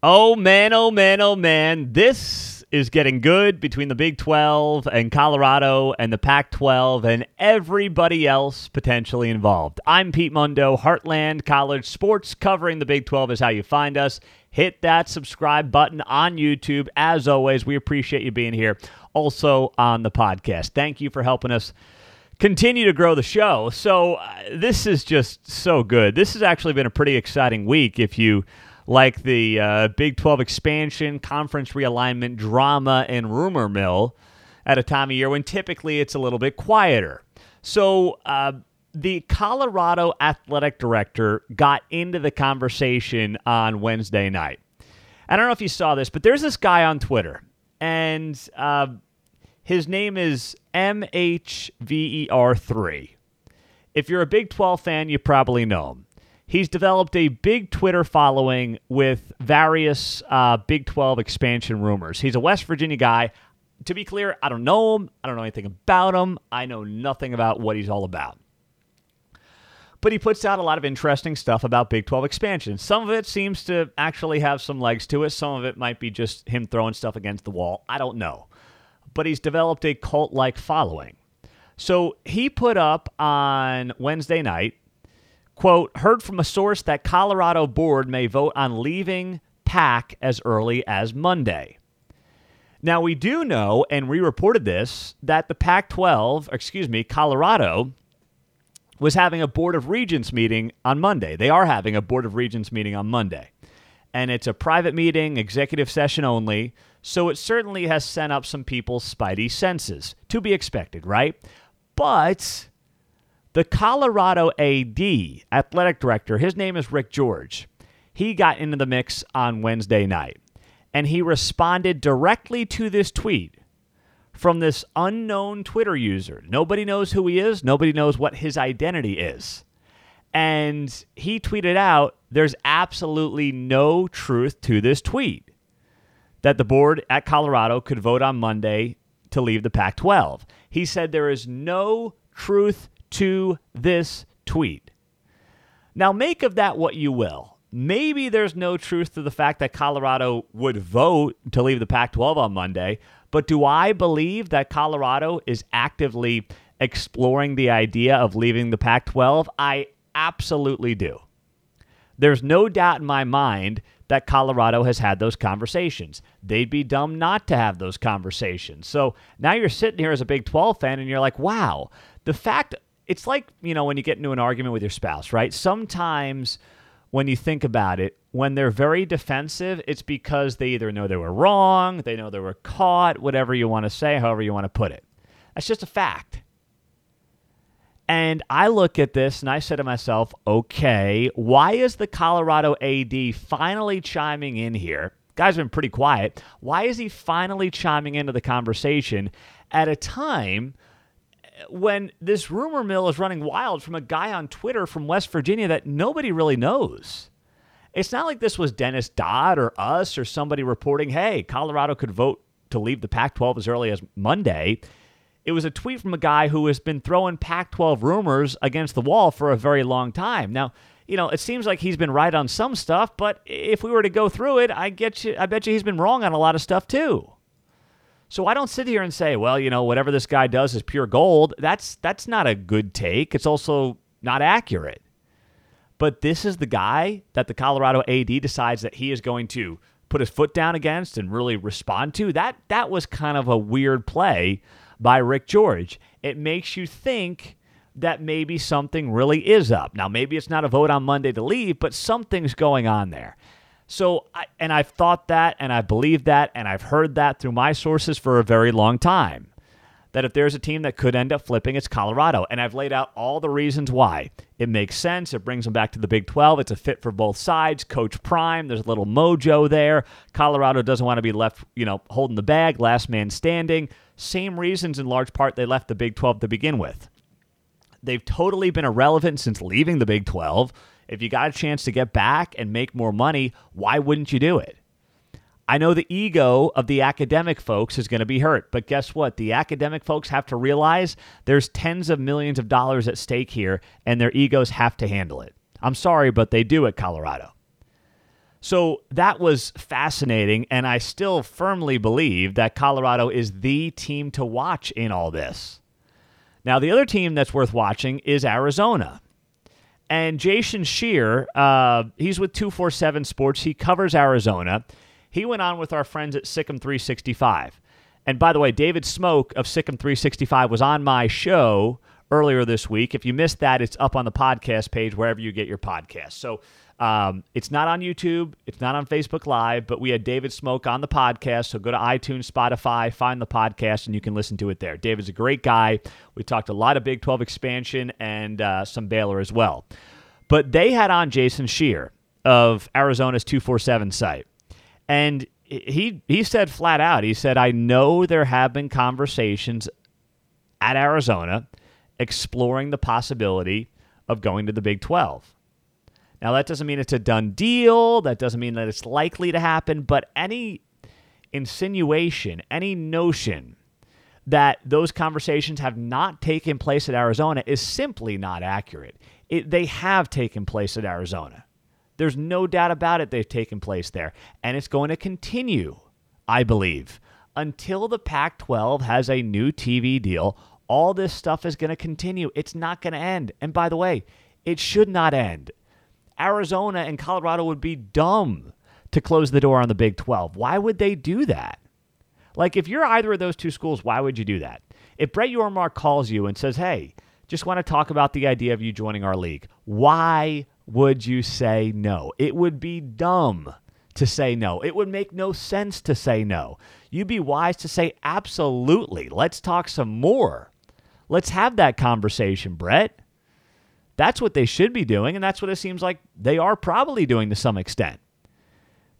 Oh man, oh man, oh man. This is getting good between the Big 12 and Colorado and the Pac 12 and everybody else potentially involved. I'm Pete Mundo, Heartland College Sports, covering the Big 12 is how you find us. Hit that subscribe button on YouTube. As always, we appreciate you being here. Also on the podcast. Thank you for helping us continue to grow the show. So, uh, this is just so good. This has actually been a pretty exciting week if you like the uh, Big 12 expansion, conference realignment, drama, and rumor mill at a time of year when typically it's a little bit quieter. So, uh, the Colorado athletic director got into the conversation on Wednesday night. I don't know if you saw this, but there's this guy on Twitter, and uh, his name is MHVER3. If you're a Big 12 fan, you probably know him. He's developed a big Twitter following with various uh, Big 12 expansion rumors. He's a West Virginia guy. To be clear, I don't know him. I don't know anything about him. I know nothing about what he's all about. But he puts out a lot of interesting stuff about Big 12 expansion. Some of it seems to actually have some legs to it. Some of it might be just him throwing stuff against the wall. I don't know. But he's developed a cult like following. So he put up on Wednesday night Quote, heard from a source that Colorado board may vote on leaving PAC as early as Monday. Now, we do know, and we reported this, that the Pac 12, excuse me, Colorado, was having a Board of Regents meeting on Monday. They are having a Board of Regents meeting on Monday. And it's a private meeting, executive session only. So it certainly has sent up some people's spidey senses. To be expected, right? But the Colorado AD, athletic director, his name is Rick George. He got into the mix on Wednesday night and he responded directly to this tweet from this unknown Twitter user. Nobody knows who he is, nobody knows what his identity is. And he tweeted out there's absolutely no truth to this tweet that the board at Colorado could vote on Monday to leave the Pac 12. He said there is no truth to this tweet. Now, make of that what you will. Maybe there's no truth to the fact that Colorado would vote to leave the Pac 12 on Monday, but do I believe that Colorado is actively exploring the idea of leaving the Pac 12? I absolutely do. There's no doubt in my mind that Colorado has had those conversations. They'd be dumb not to have those conversations. So now you're sitting here as a Big 12 fan and you're like, wow, the fact it's like, you know, when you get into an argument with your spouse, right? Sometimes when you think about it, when they're very defensive, it's because they either know they were wrong, they know they were caught, whatever you want to say, however you want to put it. That's just a fact. And I look at this and I say to myself, okay, why is the Colorado AD finally chiming in here? Guy's been pretty quiet. Why is he finally chiming into the conversation at a time when this rumor mill is running wild from a guy on Twitter from West Virginia that nobody really knows. It's not like this was Dennis Dodd or us or somebody reporting, hey, Colorado could vote to leave the Pac 12 as early as Monday. It was a tweet from a guy who has been throwing Pac 12 rumors against the wall for a very long time. Now, you know, it seems like he's been right on some stuff, but if we were to go through it, I get you I bet you he's been wrong on a lot of stuff too. So I don't sit here and say, well, you know, whatever this guy does is pure gold. That's that's not a good take. It's also not accurate. But this is the guy that the Colorado AD decides that he is going to put his foot down against and really respond to. That that was kind of a weird play by Rick George. It makes you think that maybe something really is up. Now maybe it's not a vote on Monday to leave, but something's going on there. So, I, and I've thought that and I believe that and I've heard that through my sources for a very long time. That if there's a team that could end up flipping, it's Colorado. And I've laid out all the reasons why. It makes sense. It brings them back to the Big 12. It's a fit for both sides. Coach Prime, there's a little mojo there. Colorado doesn't want to be left, you know, holding the bag, last man standing. Same reasons in large part they left the Big 12 to begin with. They've totally been irrelevant since leaving the Big 12. If you got a chance to get back and make more money, why wouldn't you do it? I know the ego of the academic folks is going to be hurt, but guess what? The academic folks have to realize there's tens of millions of dollars at stake here, and their egos have to handle it. I'm sorry, but they do at Colorado. So that was fascinating, and I still firmly believe that Colorado is the team to watch in all this. Now, the other team that's worth watching is Arizona. And Jason Scheer, uh, he's with 247 Sports. He covers Arizona. He went on with our friends at Sic'em 365. And by the way, David Smoak of Sic'em 365 was on my show earlier this week. If you missed that, it's up on the podcast page wherever you get your podcast. So um, it's not on YouTube, it's not on Facebook Live, but we had David Smoak on the podcast. So go to iTunes, Spotify, find the podcast, and you can listen to it there. David's a great guy. We talked a lot of Big 12 expansion and uh, some Baylor as well. But they had on Jason Scheer of Arizona's 247 site. And he he said flat out, he said, I know there have been conversations at Arizona exploring the possibility of going to the Big 12. Now, that doesn't mean it's a done deal. That doesn't mean that it's likely to happen. But any insinuation, any notion that those conversations have not taken place at Arizona is simply not accurate. It, they have taken place at Arizona. There's no doubt about it, they've taken place there. And it's going to continue, I believe, until the Pac 12 has a new TV deal. All this stuff is going to continue. It's not going to end. And by the way, it should not end. Arizona and Colorado would be dumb to close the door on the Big 12. Why would they do that? Like, if you're either of those two schools, why would you do that? If Brett Yormark calls you and says, hey, just want to talk about the idea of you joining our league, why would you say no? It would be dumb to say no. It would make no sense to say no. You'd be wise to say, absolutely. Let's talk some more. Let's have that conversation, Brett. That's what they should be doing, and that's what it seems like they are probably doing to some extent.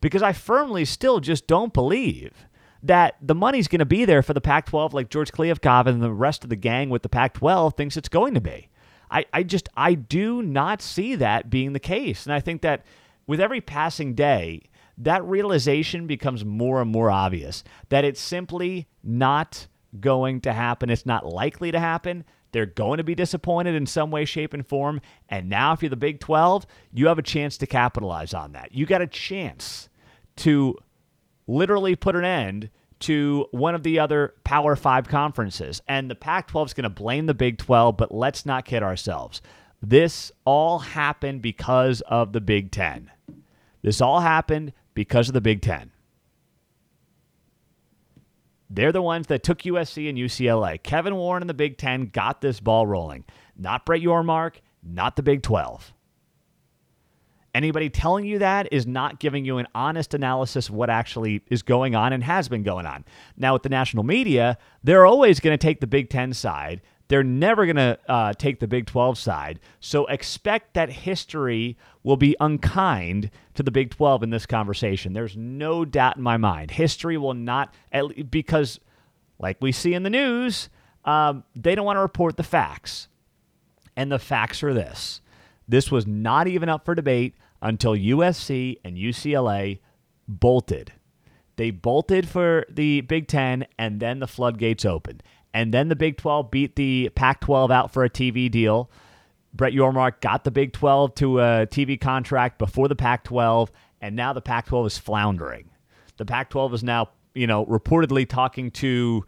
Because I firmly still just don't believe that the money's going to be there for the Pac 12 like George Kliavkoff and the rest of the gang with the Pac 12 thinks it's going to be. I, I just, I do not see that being the case. And I think that with every passing day, that realization becomes more and more obvious that it's simply not going to happen. It's not likely to happen. They're going to be disappointed in some way, shape, and form. And now, if you're the Big 12, you have a chance to capitalize on that. You got a chance to literally put an end to one of the other Power Five conferences. And the Pac 12 is going to blame the Big 12, but let's not kid ourselves. This all happened because of the Big Ten. This all happened because of the Big Ten. They're the ones that took USC and UCLA. Kevin Warren and the Big Ten got this ball rolling. Not Brett Yormark, not the Big 12. Anybody telling you that is not giving you an honest analysis of what actually is going on and has been going on. Now, with the national media, they're always going to take the Big Ten side. They're never going to uh, take the Big 12 side. So expect that history will be unkind to the Big 12 in this conversation. There's no doubt in my mind. History will not, because, like we see in the news, um, they don't want to report the facts. And the facts are this this was not even up for debate until USC and UCLA bolted. They bolted for the Big Ten, and then the floodgates opened. And then the Big 12 beat the Pac 12 out for a TV deal. Brett Yormark got the Big 12 to a TV contract before the Pac 12, and now the Pac 12 is floundering. The Pac 12 is now, you know, reportedly talking to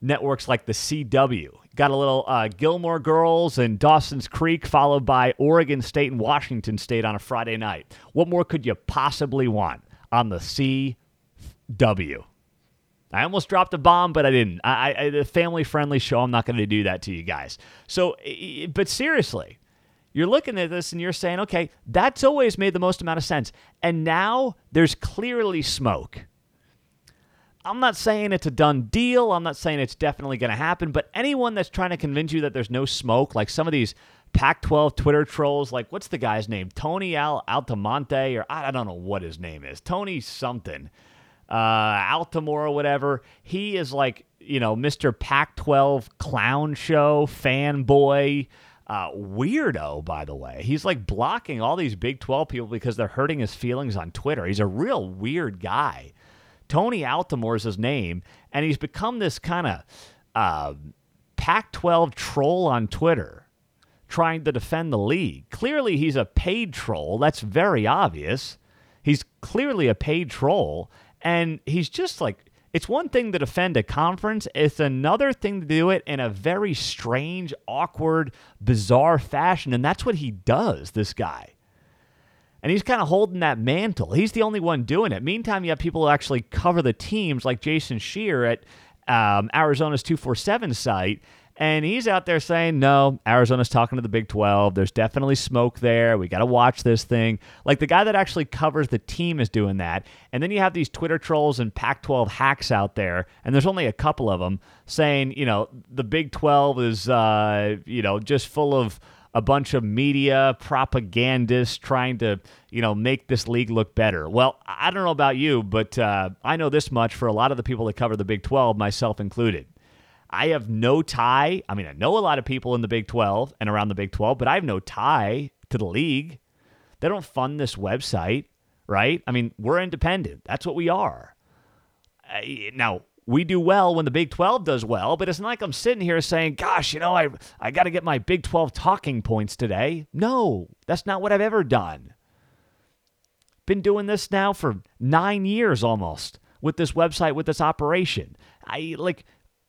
networks like the CW. Got a little uh, Gilmore Girls and Dawson's Creek, followed by Oregon State and Washington State on a Friday night. What more could you possibly want on the CW? I almost dropped a bomb, but I didn't. I, I the family friendly show. I'm not going to do that to you guys. So, but seriously, you're looking at this and you're saying, okay, that's always made the most amount of sense. And now there's clearly smoke. I'm not saying it's a done deal. I'm not saying it's definitely going to happen. But anyone that's trying to convince you that there's no smoke, like some of these Pac 12 Twitter trolls, like what's the guy's name? Tony Al Altamonte, or I don't know what his name is. Tony something uh, Altamore or whatever. He is like, you know, Mr. Pac 12 clown show fanboy. Uh, weirdo, by the way. He's like blocking all these Big 12 people because they're hurting his feelings on Twitter. He's a real weird guy. Tony Altamore is his name, and he's become this kind of uh, Pac 12 troll on Twitter trying to defend the league. Clearly, he's a paid troll. That's very obvious. He's clearly a paid troll, and he's just like it's one thing to defend a conference, it's another thing to do it in a very strange, awkward, bizarre fashion. And that's what he does, this guy. And he's kind of holding that mantle. He's the only one doing it. Meantime, you have people who actually cover the teams, like Jason Scheer at um, Arizona's 247 site, and he's out there saying, no, Arizona's talking to the Big 12. There's definitely smoke there. We got to watch this thing. Like the guy that actually covers the team is doing that. And then you have these Twitter trolls and Pac 12 hacks out there, and there's only a couple of them saying, you know, the Big 12 is, uh, you know, just full of a bunch of media propagandists trying to, you know, make this league look better. Well, I don't know about you, but uh, I know this much for a lot of the people that cover the Big 12, myself included. I have no tie. I mean, I know a lot of people in the Big 12 and around the Big 12, but I have no tie to the league. They don't fund this website, right? I mean, we're independent. That's what we are. now, we do well when the Big 12 does well, but it's not like I'm sitting here saying, gosh, you know, I, I got to get my Big 12 talking points today. No, that's not what I've ever done. Been doing this now for nine years almost with this website, with this operation. I like,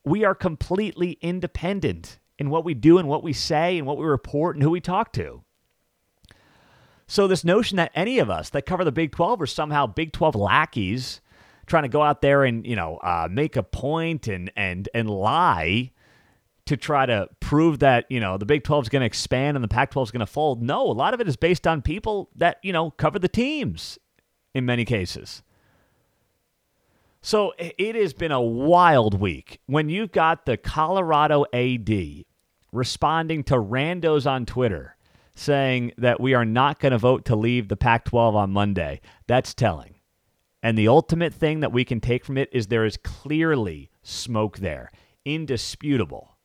we are completely independent in what we do and what we say and what we report and who we talk to. So, this notion that any of us that cover the Big 12 are somehow Big 12 lackeys trying to go out there and, you know, uh, make a point and, and, and lie to try to prove that, you know, the Big 12 is going to expand and the Pac 12 is going to fold. No, a lot of it is based on people that, you know, cover the teams in many cases. So it has been a wild week when you've got the Colorado AD responding to randos on Twitter saying that we are not going to vote to leave the Pac 12 on Monday. That's telling. And the ultimate thing that we can take from it is there is clearly smoke there, indisputable.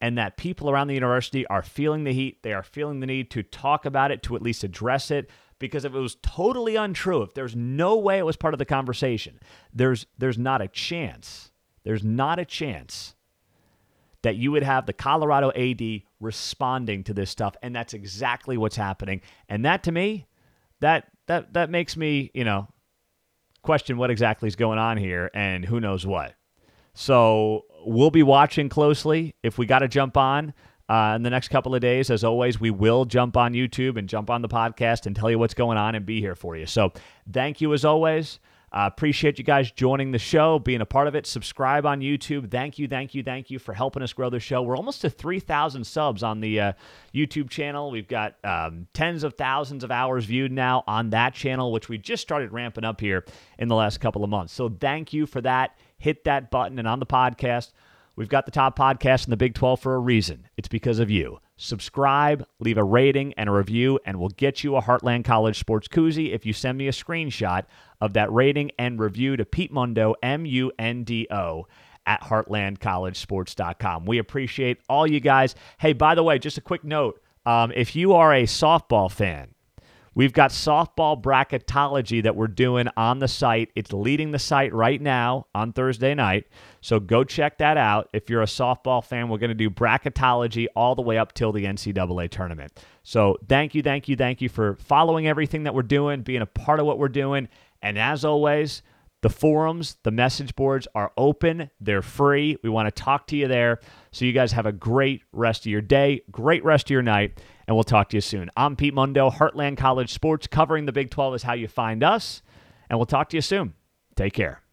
And that people around the university are feeling the heat. They are feeling the need to talk about it, to at least address it, because if it was totally untrue, if there's no way it was part of the conversation, there's there's not a chance. There's not a chance that you would have the Colorado AD responding to this stuff and that's exactly what's happening. And that to me, that that that makes me, you know, question what exactly is going on here and who knows what. So, we'll be watching closely if we got to jump on uh, in the next couple of days. As always, we will jump on YouTube and jump on the podcast and tell you what's going on and be here for you. So thank you as always. Uh, appreciate you guys joining the show, being a part of it. Subscribe on YouTube. Thank you, thank you, thank you for helping us grow the show. We're almost to 3,000 subs on the uh, YouTube channel. We've got um, tens of thousands of hours viewed now on that channel, which we just started ramping up here in the last couple of months. So thank you for that. Hit that button and on the podcast. We've got the top podcast in the Big 12 for a reason. It's because of you. Subscribe, leave a rating and a review, and we'll get you a Heartland College Sports Koozie if you send me a screenshot of that rating and review to Pete Mundo, M U N D O, at heartlandcollegesports.com. We appreciate all you guys. Hey, by the way, just a quick note um, if you are a softball fan, We've got softball bracketology that we're doing on the site. It's leading the site right now on Thursday night. So go check that out. If you're a softball fan, we're going to do bracketology all the way up till the NCAA tournament. So thank you, thank you, thank you for following everything that we're doing, being a part of what we're doing. And as always, the forums, the message boards are open. They're free. We want to talk to you there. So you guys have a great rest of your day, great rest of your night and we'll talk to you soon. I'm Pete Mundo, Heartland College Sports. Covering the Big 12 is how you find us, and we'll talk to you soon. Take care.